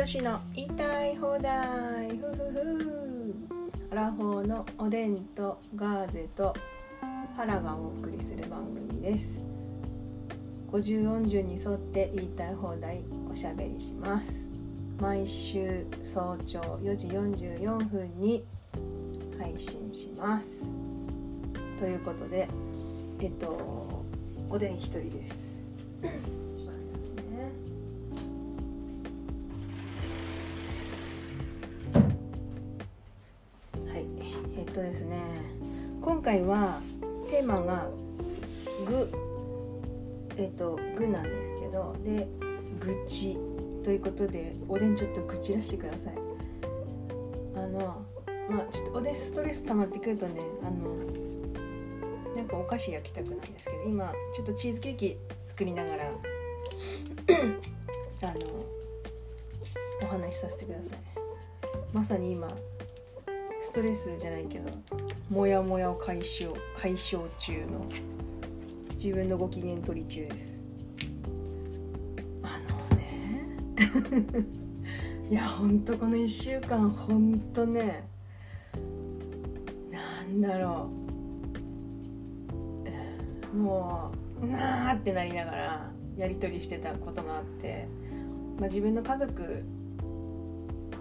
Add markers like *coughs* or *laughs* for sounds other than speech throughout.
女子の言いたい放題ふふふアラフォーのおでんとガーゼと原がお送りする番組です5040に沿って言いたい放題おしゃべりします毎週早朝4時44分に配信しますということでえっとおでん一人ですことでおでんちょっと愚痴らしてください。あのまあちょっとおでんストレス溜まってくるとねあのなんかお菓子焼きたくないんですけど今ちょっとチーズケーキ作りながら *coughs* あのお話しさせてください。まさに今ストレスじゃないけどモヤモヤを解消解消中の自分のご機嫌取り中です。いやほんとこの1週間ほんとねなんだろう。もうなーってなりながらやり取りしてたことがあって、まあ、自分の家族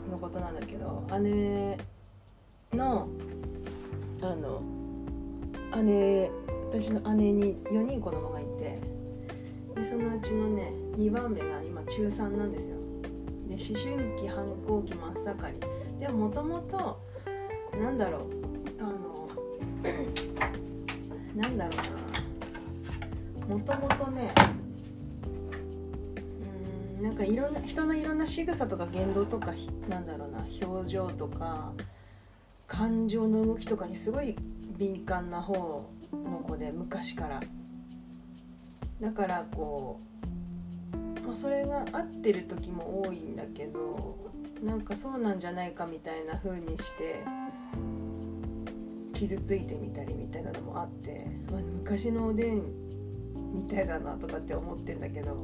のことなんだけど姉のあの姉私の姉に4人子供がいてでそのうちのね2番目が今中3なんですよ。で思春期反抗期真っ盛り。でももともとなんだろう。あの *coughs* なんだろうな。もともとねうんなんかいろんな人のいろんな仕草とか言動とかなんだろうな。表情とか感情の動きとかにすごい敏感な方の子で昔から。だからこう、まあ、それが合ってる時も多いんだけどなんかそうなんじゃないかみたいな風にして傷ついてみたりみたいなのもあって、まあ、昔のおでんみたいだなとかって思ってんだけど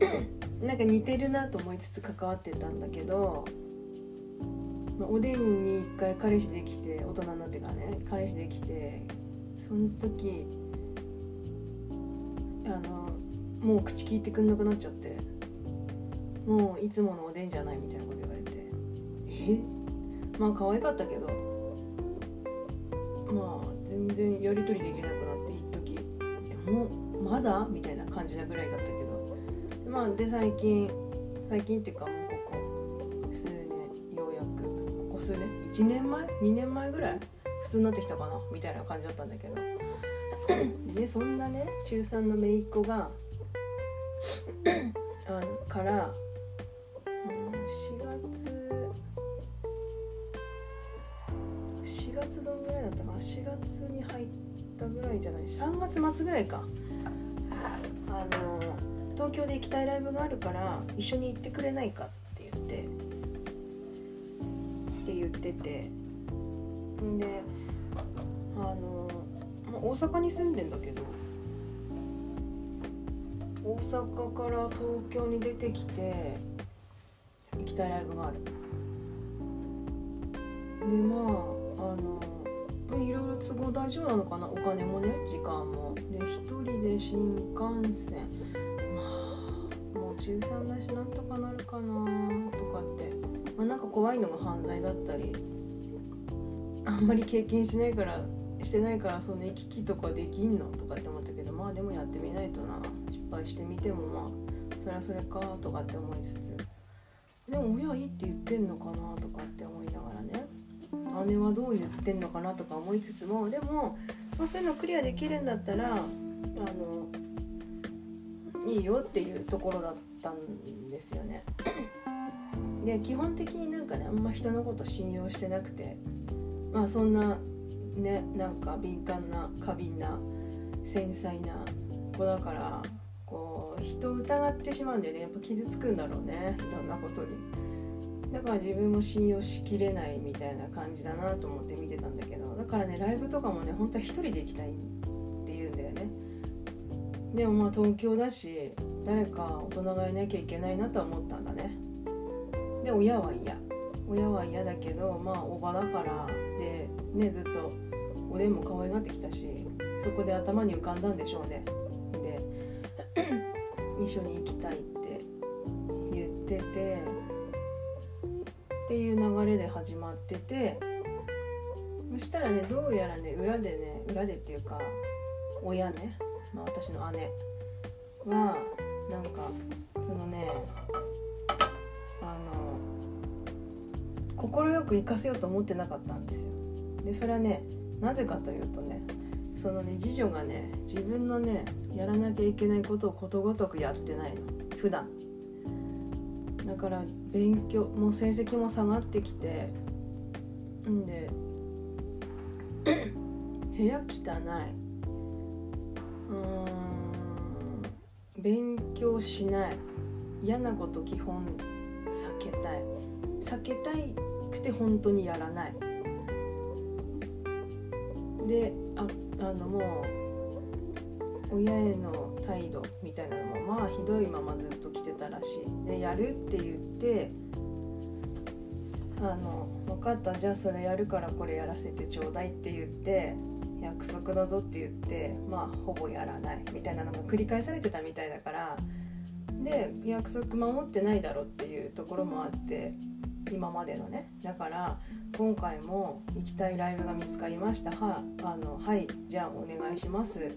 *coughs* なんか似てるなと思いつつ関わってたんだけど、まあ、おでんに一回彼氏できて大人になってからね彼氏できてその時あのもう口聞いてくんなくなっちゃって。もういつものおでんじゃないみたいなこと言われて。え？まあ可愛かったけど。まあ全然やり取りできなくなって一時。えもうまだ？みたいな感じなぐらいだったけど。まあで最近最近っていうかもうここ数年ようやく。ここ数年？1年前？2年前ぐらい？普通になってきたかな？みたいな感じだったんだけど。*clears throat* でそんなね中3の姪っ子がから、4月4月どんぐらいだったかな？4月に入ったぐらいじゃない？3月末ぐらいか。あの東京で行きたいライブがあるから一緒に行ってくれないかって言ってって言ってて。んであの大阪に住んでんだけど大阪から東京に出てきて行きたいライブがある。でまああのいろいろ都合大丈夫なのかな？お金もね時間も。で一人で新幹線。まあもう中3だしなんとかなるかな？とかって、まあ、なんか怖いのが犯罪だったりあんまり経験しないからしてないからその行き来とかできんのとかって思ったけどまあでもやってみないとな。失敗してみてもまあそれはそれかとかって思いつつ。でも親いいって言ってんのかなとかって思いながらね。姉はどう言ってんのかなとか思いつつもでも、まあ、そういうのクリアできるんだったらあのいいよっていうところだったんですよね。で基本的になんかねあんま人のこと信用してなくて。まあそんなねなんか敏感な過敏な繊細な子だからこう人を疑ってしまうんだよね。やっぱ傷つくんだろうね。いろんなことに。だから自分も信用しきれないみたいな感じだなと思って見てたんだけどだからねライブとかもね本当は一人で行きたいっていうんだよね。でもまあ東京だし誰か大人がいなきゃいけないなとは思ったんだね。で親は嫌。親は嫌だけどまあおばだから。でねずっとおでんも可愛がってきたしそこで頭に浮かんだんでしょうね。で *clears throat* 一緒に行きたいって言っててっていう流れで始まっててそしたらねどうやらね裏でね裏でっていうか親ね、まあ、私の姉はなんかそのねあの快く行かせようと思ってなかったんですよ。でそれはねなぜかというとねそのね次女がね自分のねやらなきゃいけないことをことごとくやってないの。普段。だから勉強も成績も下がってきてんで *clears throat* 部屋汚い。うーん。勉強しない。嫌なこと基本避けたい。避けたいくて本当にやらない。でああのもう親への態度みたいなのもまあひどいままずっと来てたらしい。でやるって言ってあの分かったじゃあそれやるからこれやらせてちょうだいって言って約束だぞって言ってまあほぼやらないみたいなのが繰り返されてたみたいだからで約束守ってないだろっていうところもあって今までのね。だから今回も行きたいライブが見つかりました。はあのはいじゃあお願いします。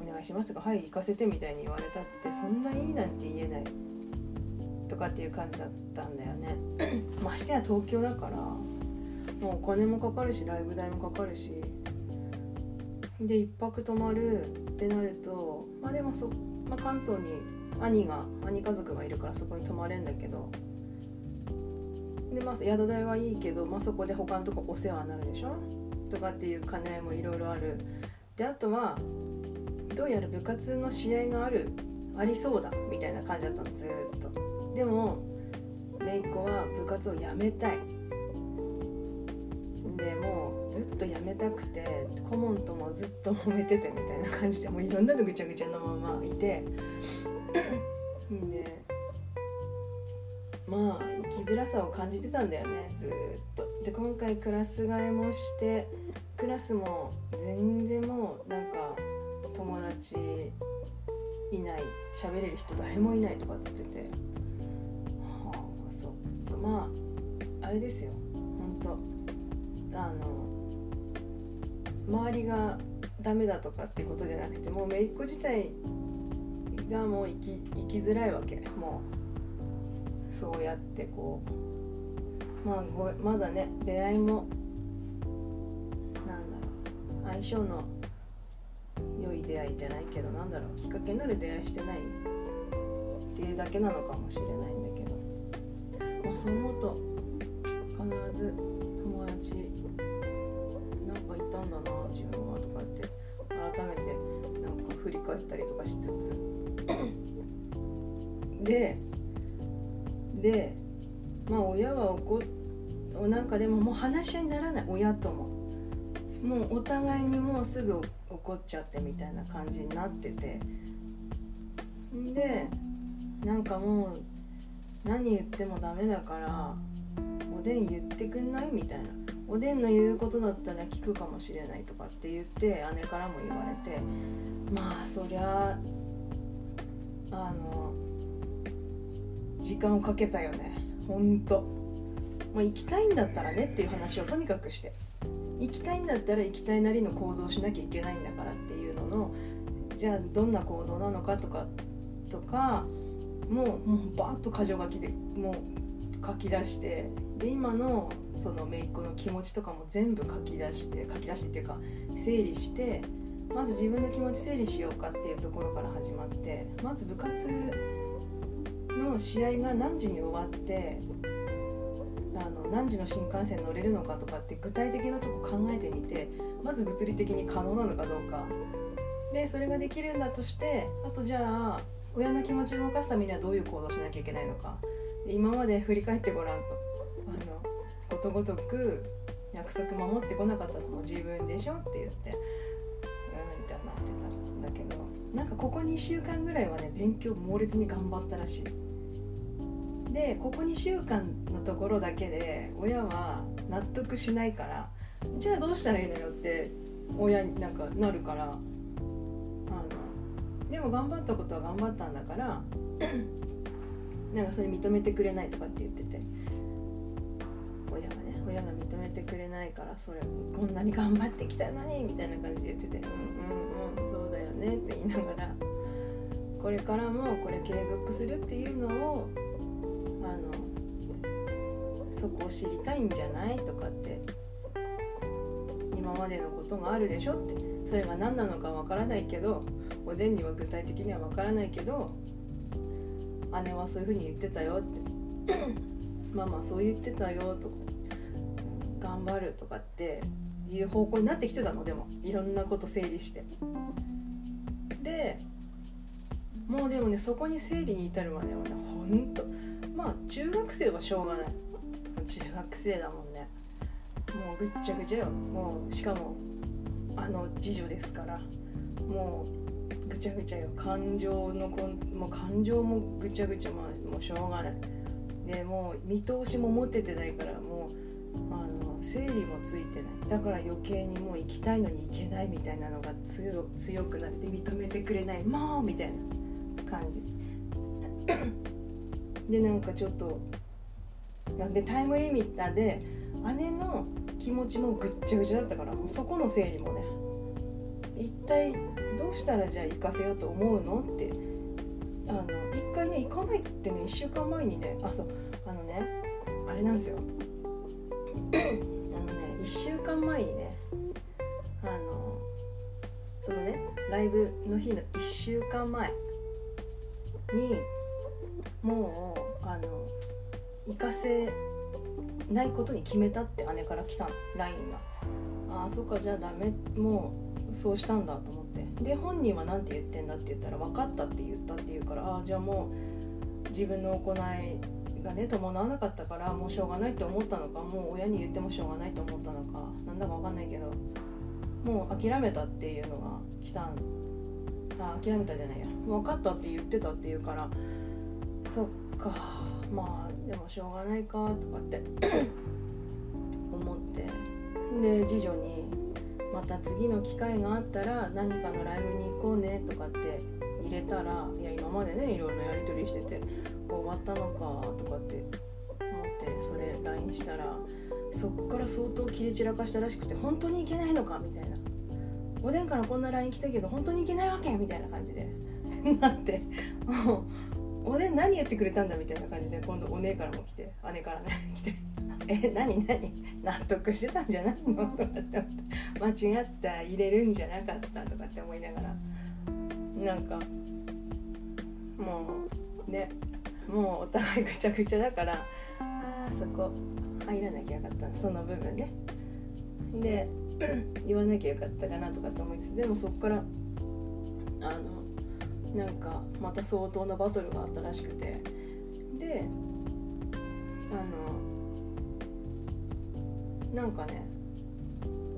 お願いしますとかはい行かせてみたいに言われたってそんないいなんて言えない。とかっていう感じだったんだよね。*clears throat* ましてや東京だからもうお金もかかるしライブ代もかかるしで1泊泊まるってなるとまあでもそ、まあ、関東に兄が兄家族がいるからそこに泊まれんだけどでまあ宿代はいいけど、まあ、そこで他のとこお世話になるでしょ？とかっていう兼ね合いもいろいろある。であとはどうやら部活の試合があるありそうだみたいな感じだったのずっと。でも姪っ子は部活をやめたい。でもうずっとやめたくて顧問ともずっと揉めててみたいな感じでもういろんなのぐちゃぐちゃのままいて。でまあきづらさを感じてたんだよねずっと。で今回クラス替えもしてクラスも全然もうなんか友達いない喋れる人誰もいないとかって言ってて。はあそうまああれですよ。本当あの周りがダメだとかってことじゃなくてもう姪っ子自体がもう生き生きづらいわけ。もうそうやってこうまあごまだね出会いもなんだろう相性の良い出会いじゃないけどなんだろうきっかけになる出会いしてないっていうだけなのかもしれないんだけど、まあ、そう思うと必ず友達なんかいたんだな自分はとかって改めてなんか振り返ったりとかしつつ。ででまあ親は怒っなんかでももう話し合いにならない親とも。もうお互いにもうすぐ怒っちゃってみたいな感じになってて。でなんかもう何言ってもダメだからおでん言ってくんない？みたいな。おでんの言うことだったら聞くかもしれないとかって言って姉からも言われて。まあそりゃあの時間をかけたよね。ほんと、まあ、行きたいんだったらねっていう話をとにかくして。行きたいんだったら行きたいなりの行動をしなきゃいけないんだからっていうののじゃあどんな行動なのかとかとかもうもうバーッと箇条書きでもう書き出してで今のその姪っ子の気持ちとかも全部書き出して書き出してっていうか整理してまず自分の気持ち整理しようかっていうところから始まってまず部活の試合が何時に終わってあの何時の新幹線乗れるのかとかって具体的なとこ考えてみてまず物理的に可能なのかどうか。でそれができるんだとしてあとじゃあ親の気持ちを動かすためにはどういう行動しなきゃいけないのか。今まで振り返ってごらんとあのことごとく約束守ってこなかったのも自分でしょって言ってうんってなってたんだけどなんかここ2週間ぐらいはね勉強猛烈に頑張ったらしい。でここ2週間のところだけで親は納得しないからじゃあどうしたらいいのよって親になんかなるからあのでも頑張ったことは頑張ったんだから *clears throat* なんかそれ認めてくれないとかって言ってて親がね親が認めてくれないからそれこんなに頑張ってきたのにみたいな感じで言っててうんうんうんそうだよねって言いながらこれからもこれ継続するっていうのをそこを知りたいんじゃないとかって今までのことがあるでしょってそれが何なのかわからないけどおでんには具体的にはわからないけど姉はそういうふうに言ってたよって *coughs* ママそう言ってたよとか頑張るとかっていう方向になってきてたのでもいろんなこと整理して。でもうでもねそこに整理に至るまではねほんとまあ中学生はしょうがない。中学生だもんね。もうぐっちゃぐちゃよ。もうしかもあの次女ですから。もうぐちゃぐちゃよ。感情のこんもう感情もぐちゃぐちゃまあもうしょうがない。でもう見通しも持ててないからもうあの整理もついてない。だから余計にもう行きたいのに行けないみたいなのが強強くなって認めてくれない。もうみたいな感じ。でなんかちょっとでタイムリミッターで姉の気持ちもぐっちゃぐちゃだったからもうそこの整理もね一体どうしたらじゃあ行かせようと思うの？ってあの一回ね行かないってね1週間前にねあそうあのねあれなんですよ。*coughs* あのね1週間前にねあのそのねライブの日の1週間前にもうあの行かせないことに決めたって姉から来た LINE が。ああそっかじゃあダメ。もうそうしたんだと思って。で本人は何て言ってんだって言ったら分かったって言ったって言うからああじゃあもう自分の行いがね伴わなかったからもうしょうがないって思ったのかもう親に言ってもしょうがないと思ったのかなんだか分かんないけどもう諦めたっていうのが来たんあ諦めたじゃないや。分かったって言ってたって言うからそっかまあでもしょうがないかとかって *coughs* 思ってで次女に「また次の機会があったら何かのライブに行こうね」とかって入れたら「いや今までねいろいろやり取りしてて終わったのか」とかって思ってそれ LINE したらそっから相当切れ散らかしたらしくて「本当に行けないのか?」みたいな「おでんからこんな LINE 来たけど本当に行けないわけ?」みたいな感じでなってもうおね何言ってくれたんだみたいな感じで今度お姉からも来て姉からね *laughs* 来て「え何何納得してたんじゃないの?」とかって思って「間違った入れるんじゃなかった」とかって思いながらなんかもうねもうお互いぐちゃぐちゃだからああそこ入らなきゃよかったその部分ねで *clears throat* 言わなきゃよかったかなとかって思いつつでもそっからあのなんかまた相当なバトルがあったらしくて。であのなんかね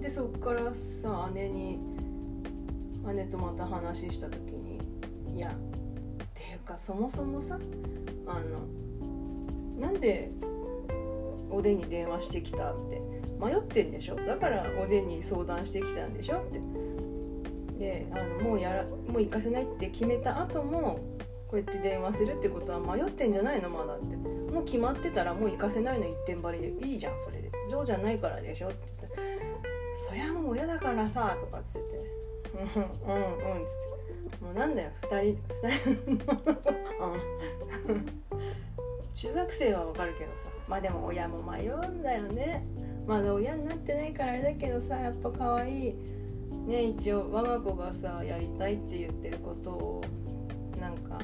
でそっからさ姉に姉とまた話した時にいやっていうかそもそもさあのなんでおでんに電話してきたって迷ってんでしょ？だからおでんに相談してきたんでしょ？ってであのもうやらもう行かせないって決めた後もこうやって電話するってことは迷ってんじゃないのまだって。もう決まってたらもう行かせないの一点張りでいいじゃんそれで。そうじゃないからでしょって。言ってそりゃもう親だからさとかっつって。てうんうんうんっつって。もうなんだよ2人2人中学生はわかるけどさ。まあでも親も迷うんだよね。まだ親になってないからあれだけどさやっぱ可愛い。ね一応我が子がさやりたいって言ってることをなんか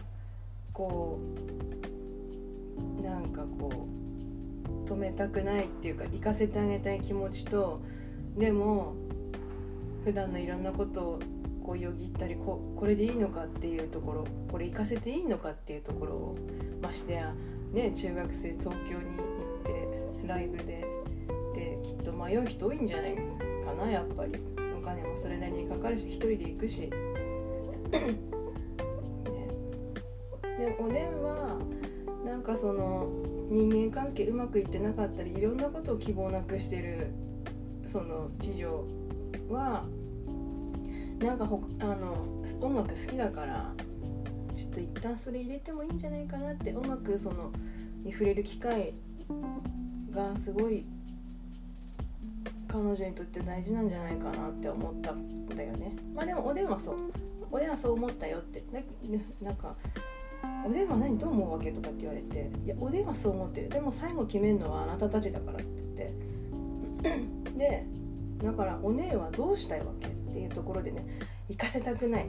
こうなんかこう止めたくないっていうか行かせてあげたい気持ちとでも普段のいろんなことをこうよぎったりここれでいいのかっていうところこれ行かせていいのかっていうところをましてやね中学生東京に行ってライブでできっと迷う人多いんじゃないかなやっぱり。金もそれなりにかかるし一人で行くし。ね。でおでんはなんかその人間関係うまくいってなかったりいろんなことを希望なくしてるその次女はなんかほあの音楽好きだからちょっと一旦それ入れてもいいんじゃないかなって音楽そのに触れる機会がすごい彼女にとって大事なんじゃないかなって思ったんだよね。まあでもおでんはそう。おでんはそう思ったよって。ななんかおでんは何どう思うわけとかって言われて。いやおでんはそう思ってる。でも最後決めるのはあなたたちだからって言って。*clears throat* でだからお姉はどうしたいわけっていうところでね行かせたくない。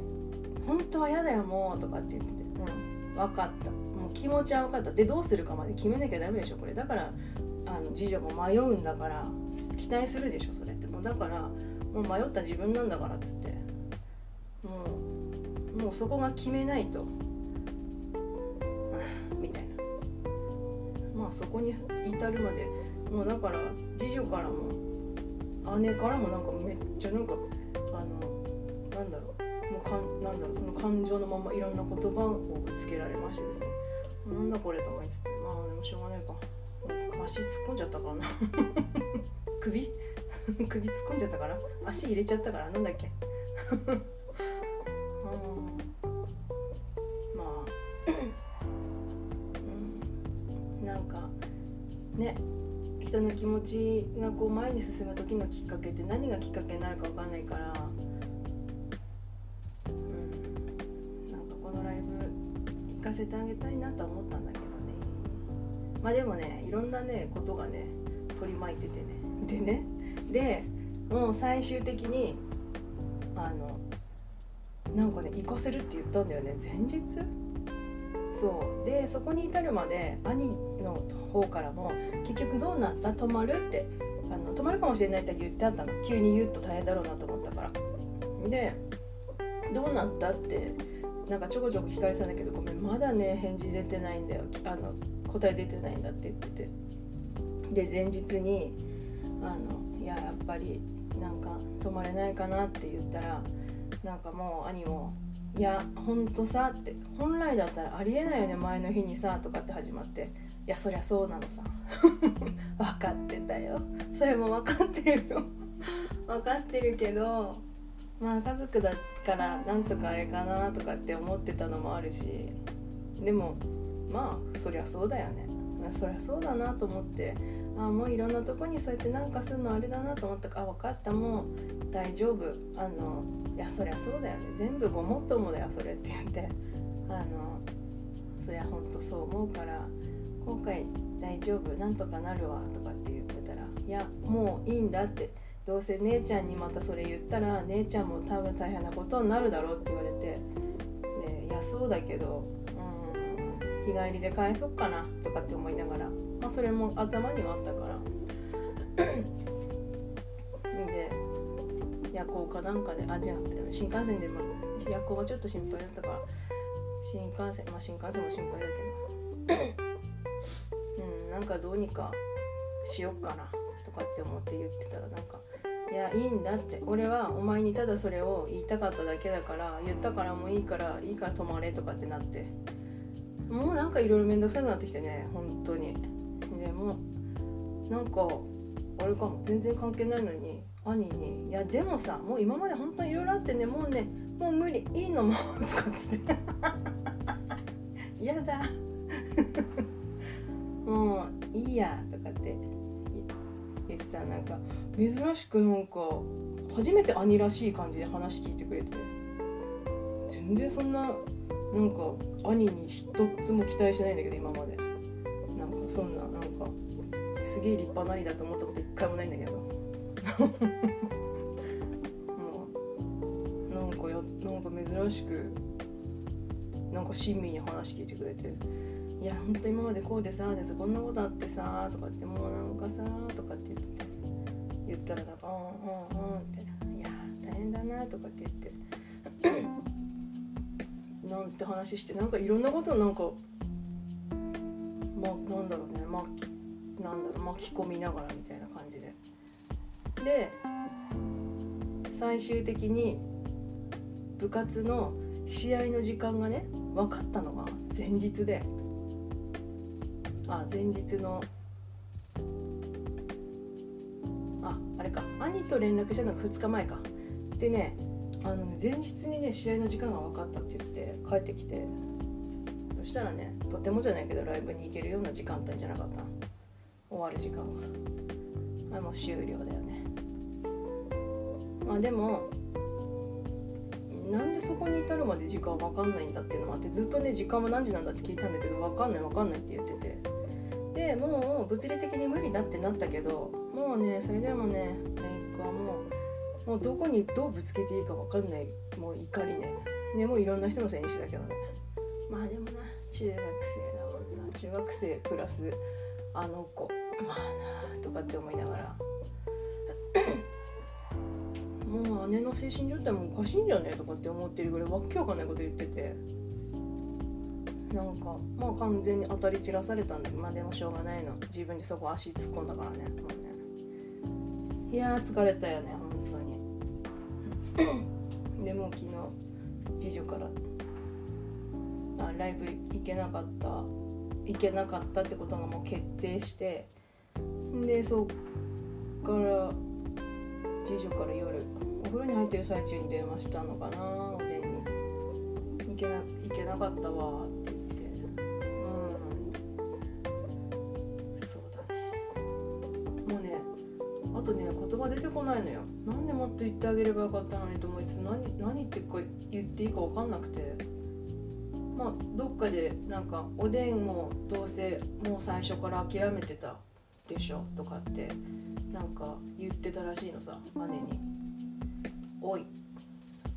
本当は嫌だよもうとかって言ってて。うん。分かった。もう気持ちは分かった。でどうするかまで決めなきゃダメでしょこれ。だからあの次女も迷うんだから。期待するでしょそれって。もうだからもう迷った自分なんだからっつって。もうもうそこが決めないと。*sighs* みたいな。まあそこに至るまで。もうだから次女からも姉からもなんかめっちゃなんかあのなんだろう。もうかんなんだろう。その感情のままいろんな言葉をぶつけられましてですね。なんだこれと思いつつまあでもしょうがないか。足突っ込んじゃったかな。*laughs* 首？*laughs* 首突っ込んじゃったから？足入れちゃったからなんだっけ？*laughs* まあ。*coughs* うん。なんかね。人の気持ちがこう前に進む時のきっかけって何がきっかけになるか分かんないから。うん。なんかこのライブ行かせてあげたいなと思ったんだけどね。まあでもねいろんなねことがね取り巻いててね。でね。でもう最終的にあのなんかね行かせるって言ったんだよね前日？そう。でそこに至るまで兄の方からも結局どうなった？泊まるってあの泊まるかもしれないって言ってあったの。急に言うと大変だろうなと思ったから。でどうなったってなんかちょこちょこ聞かれてたんだけどごめんまだね返事出てないんだよ。あの答え出てないんだって言ってて。で前日にあのいややっぱりなんか泊まれないかなって言ったらなんかもう兄もいやほんとさって本来だったらありえないよね前の日にさとかって始まっていやそりゃそうなのさ。*laughs* 分かってたよ。それも分かってるよ。*laughs* 分かってるけどまあ家族だからなんとかあれかなとかって思ってたのもあるしでもまあそりゃそうだよね。そりゃそうだなと思って。あもういろんなとこにそうやってなんかするのあれだなと思ったからあ分かったもう大丈夫。あのいやそりゃそうだよね。全部ごもっともだよそれって言って。あのそりゃほんとそう思うから今回大丈夫なんとかなるわとかって言ってたらいやもういいんだって。どうせ姉ちゃんにまたそれ言ったら姉ちゃんも多分大変なことになるだろうって言われて。でいやそうだけど日帰りで返そっかなとかって思いながら、まあ、それも頭にはあったから。*clears throat* で夜行かなんかであじゃあ新幹線でも夜行はちょっと心配だったから新幹線まあ新幹線も心配だけど。*clears throat* うんなんかどうにかしよっかなとかって思って言ってたらなんかいやいいんだって。俺はお前にただそれを言いたかっただけだから言ったからもういいからいいから泊まれとかってなって。もうなんかいろいろ面倒くさくなってきてね本当に。でもなんかあれかも。全然関係ないのに兄に「いやでもさもう今まで本当にいろいろあってねもうねもう無理いいのも」とかっつって「*laughs* やだ。*laughs* もういいや」とかって。言ってさなんか珍しくなんか初めて兄らしい感じで話聞いてくれて。全然そんななんか兄に一つも期待してないんだけど今まで。なんかそんななんかすげえ立派な兄だと思ったこと一回もないんだけど。*laughs* もうなんかやなんか珍しくなんか親身に話聞いてくれて「いやほんと今までこうでさですこんなことあってさ」とかって「もうなんかさ」とかって言ってて言ったらなんか「うんうんうん」って「いや大変だな」とかって言って。なんて話してなんかいろんなことなんかまなんだろうねまなんだろう巻き込みながらみたいな感じで。で最終的に部活の試合の時間がね分かったのが前日で。あ前日のああれか。兄と連絡したのが2日前か。でねあのね前日にね試合の時間が分かったって言って帰ってきてそしたらねとてもじゃないけどライブに行けるような時間帯じゃなかった終わる時間が。あもう終了だよね。まあでもなんでそこに至るまで時間分かんないんだっていうのもあってずっとね時間は何時なんだって聞いてたんだけど分かんない分かんないって言ってて。でもう物理的に無理だってなったけどもうねそれでもねもうどこにどうぶつけていいか分かんない。もう怒りね。でもいろんな人のせいにしたけどね。まあでもな中学生だもんな。中学生プラスあの子。まあなとかって思いながら。*coughs* もう姉の精神状態もおかしいんじゃねえとかって思ってるぐらいわけわかんないこと言ってて。なんかまあ完全に当たり散らされたんだけど。まあでもしょうがないの。自分でそこ足突っ込んだからね。もうね。いや疲れたよね本当に。*coughs* でも昨日次女からあライブ行けなかった行けなかったってことがもう決定してでそっから次女から夜お風呂に入ってる最中に電話したのかなおでんに。行けな行けなかったわって言って。うん。そうだね。もうねあとね言葉出てこないのよ。っと言ってあげればよかったのにと思いつつ何何言ってか言っていいか分かんなくて。まあどっかでなんかおでんもどうせもう最初から諦めてたでしょとかってなんか言ってたらしいのさ姉に「おい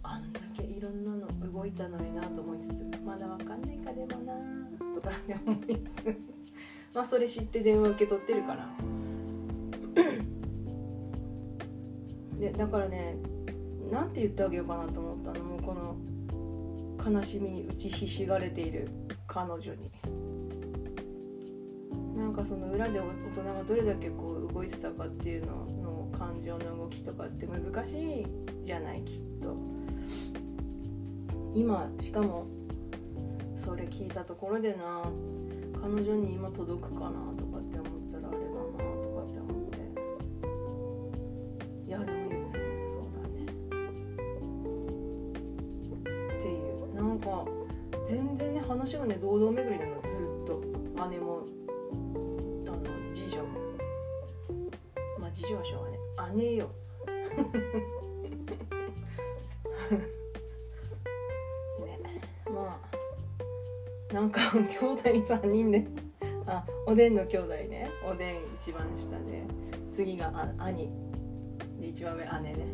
あんだけいろんなの動いたのにな」と思いつつ「まだわかんないかでもな」とかって思いつつ。まあそれ知って電話受け取ってるから。でだからねなんて言ってあげようかなと思ったの？もうこの悲しみに打ちひしがれている彼女に。なんかその裏で大人がどれだけこう動いてたかっていうのの感情の動きとかって難しいじゃないきっと今しかもそれ聞いたところでな彼女に今届くかな *laughs* ねまあなんか兄弟3人であおでんの兄弟ね。おでん一番下で次があ兄。で一番上姉ね。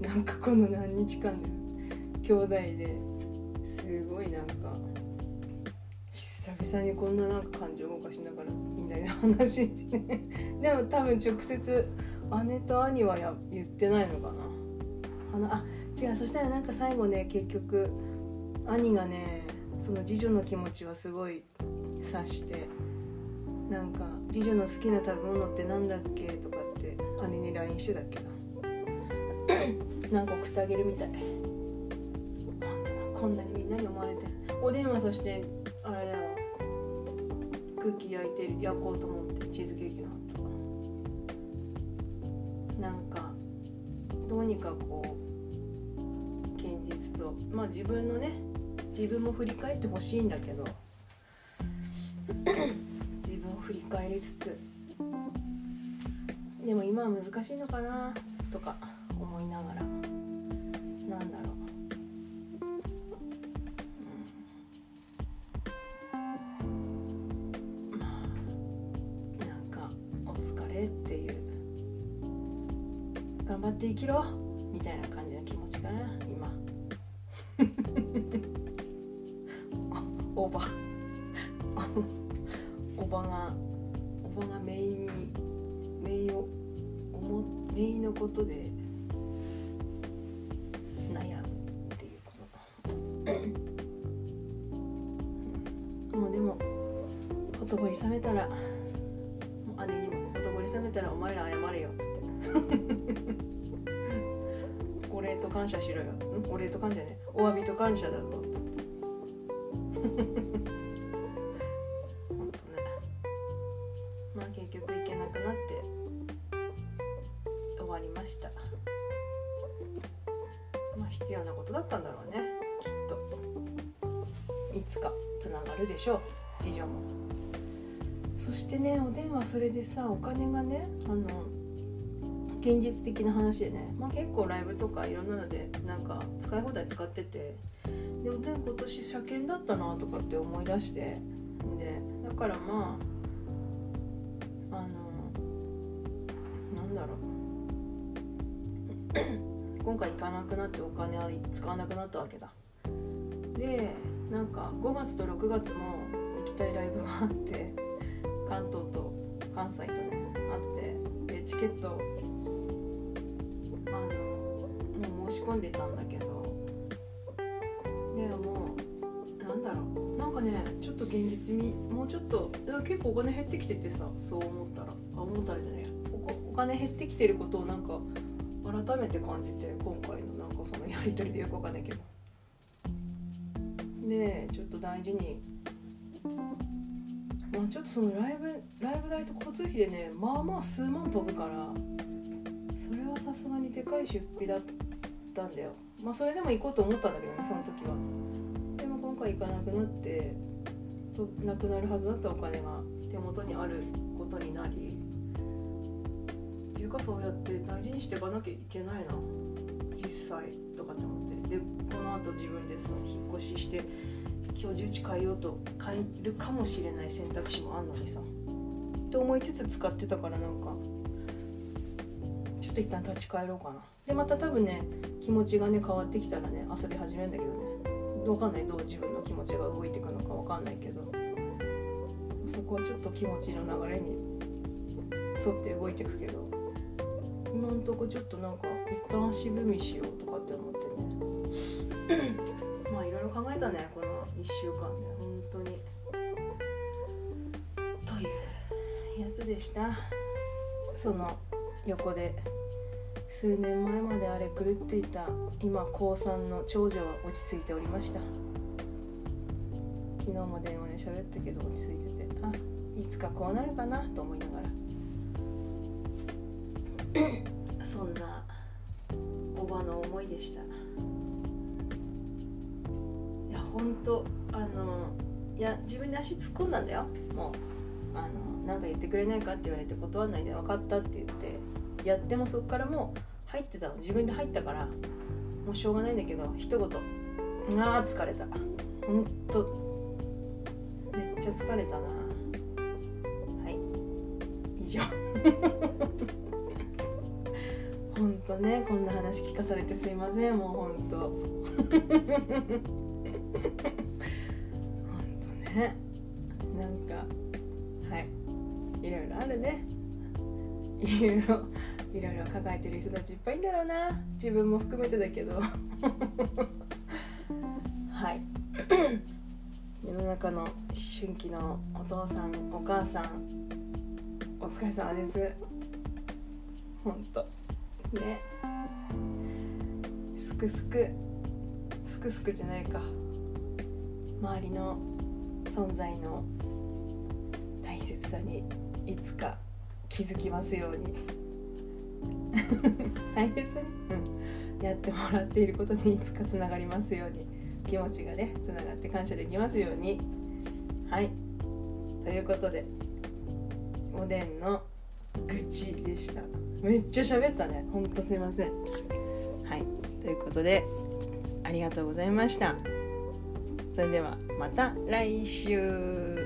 なんかこの何日間で兄弟ですごいなんか久々にこんななんか感情動かしながらみんなで話して。*laughs* でも多分直接姉と兄はや言ってないのかな。あ違うそしたらなんか最後ね結局兄がねその次女の気持ちはすごい察してなんか次女の好きな食べ物って何だっけとかって姉に LINE してたっけな。*coughs* なんか送ってあげるみたい。こんなにみんなに思われて。お電話そしてあれだよ。クッキー焼いて焼こうと思ってチーズケーキのなんかどうにかこう実とまあ自分のね自分も振り返ってほしいんだけど *clears throat* 自分を振り返りつつでも今は難しいのかなとか。ほと冷めたら姉にもほとぼり冷めたらお前ら謝れよっつって。*laughs* お礼と感謝しろよ。お礼と感謝ね。お詫びと感謝だぞ。っつって。ほんとね。まあ結局行けなくなって終わりました。まあ必要なことだったんだろうねきっと。いつかつながるでしょう。してねおでんはそれでさお金がねあの現実的な話でね、まあ、結構ライブとかいろんなのでなんか使い放題使っててでおでん今年車検だったなとかって思い出してでだからまああのなんだろう。*clears throat* 今回行かなくなってお金は使わなくなったわけだ。でなんか5月と6月も行きたいライブがあって関東と関西とねあってでチケットあのもう申し込んでたんだけどでもなんだろうなんかねちょっと現実にもうちょっと結構お金減ってきててさそう思ったらあ思ったらじゃないやお金減ってきてることをなんか改めて感じて今回のなんかそのやり取りでよくわかんないけど。でちょっと大事にまあちょっとそのライブライブ代と交通費でねまあまあ数万飛ぶからそれはさすがにでかい出費だったんだよ。まあそれでも行こうと思ったんだけどねその時は。でも今回行かなくなってとなくなるはずだったお金が手元にあることになりっていうかそうやって大事にしていかなきゃいけないな。実際とかって思って。でこのあと自分でその引っ越しして居住地変えようと変えるかもしれない選択肢もあんのにさって思いつつ使ってたからなんかちょっと一旦立ち返ろうかな。でまた多分ね気持ちがね変わってきたらね遊び始めるんだけどね分かんないどう自分の気持ちが動いていくのか分かんないけどそこはちょっと気持ちの流れに沿って動いていくけど。今んとこちょっとなんか一旦足踏みしようとかって思ってね。*clears throat* まあいろいろ考えたねこの週間で本当に。というやつでした。その横で数年前まであれ狂っていた今高3の長女は落ち着いておりました。昨日も電話で喋ったけど落ち着いててあいつかこうなるかなと思いながら。*clears throat* そんなおばの思いでした。いや本当あのいや自分で足突っ込んだんだよ。もうあのなんか言ってくれないかって言われて断らないで分かったって言ってやってもそっからもう入ってたの。自分で入ったからもうしょうがないんだけど一言「あー疲れた」ほんと。めっちゃ疲れたな。はい。以上。*laughs* ほんとねこんな話聞かされてすいませんもうほんと。いろいろいろいろ抱えてる人たちいっぱいいんだろうな。自分も含めてだけど。*laughs* はい。*clears throat* 世の中の思春期のお父さんお母さんお疲れ様です。ほんとね。すくすくすくすくじゃないか。周りの存在の大切さにいつか気づきますように。*laughs* 大切に、うん、やってもらっていることにいつかつながりますように。気持ちがねつながって感謝できますように。はい。ということでおでんの愚痴でした。めっちゃ喋ったね。ほんとすいません。はい。ということでありがとうございました。それではまた来週。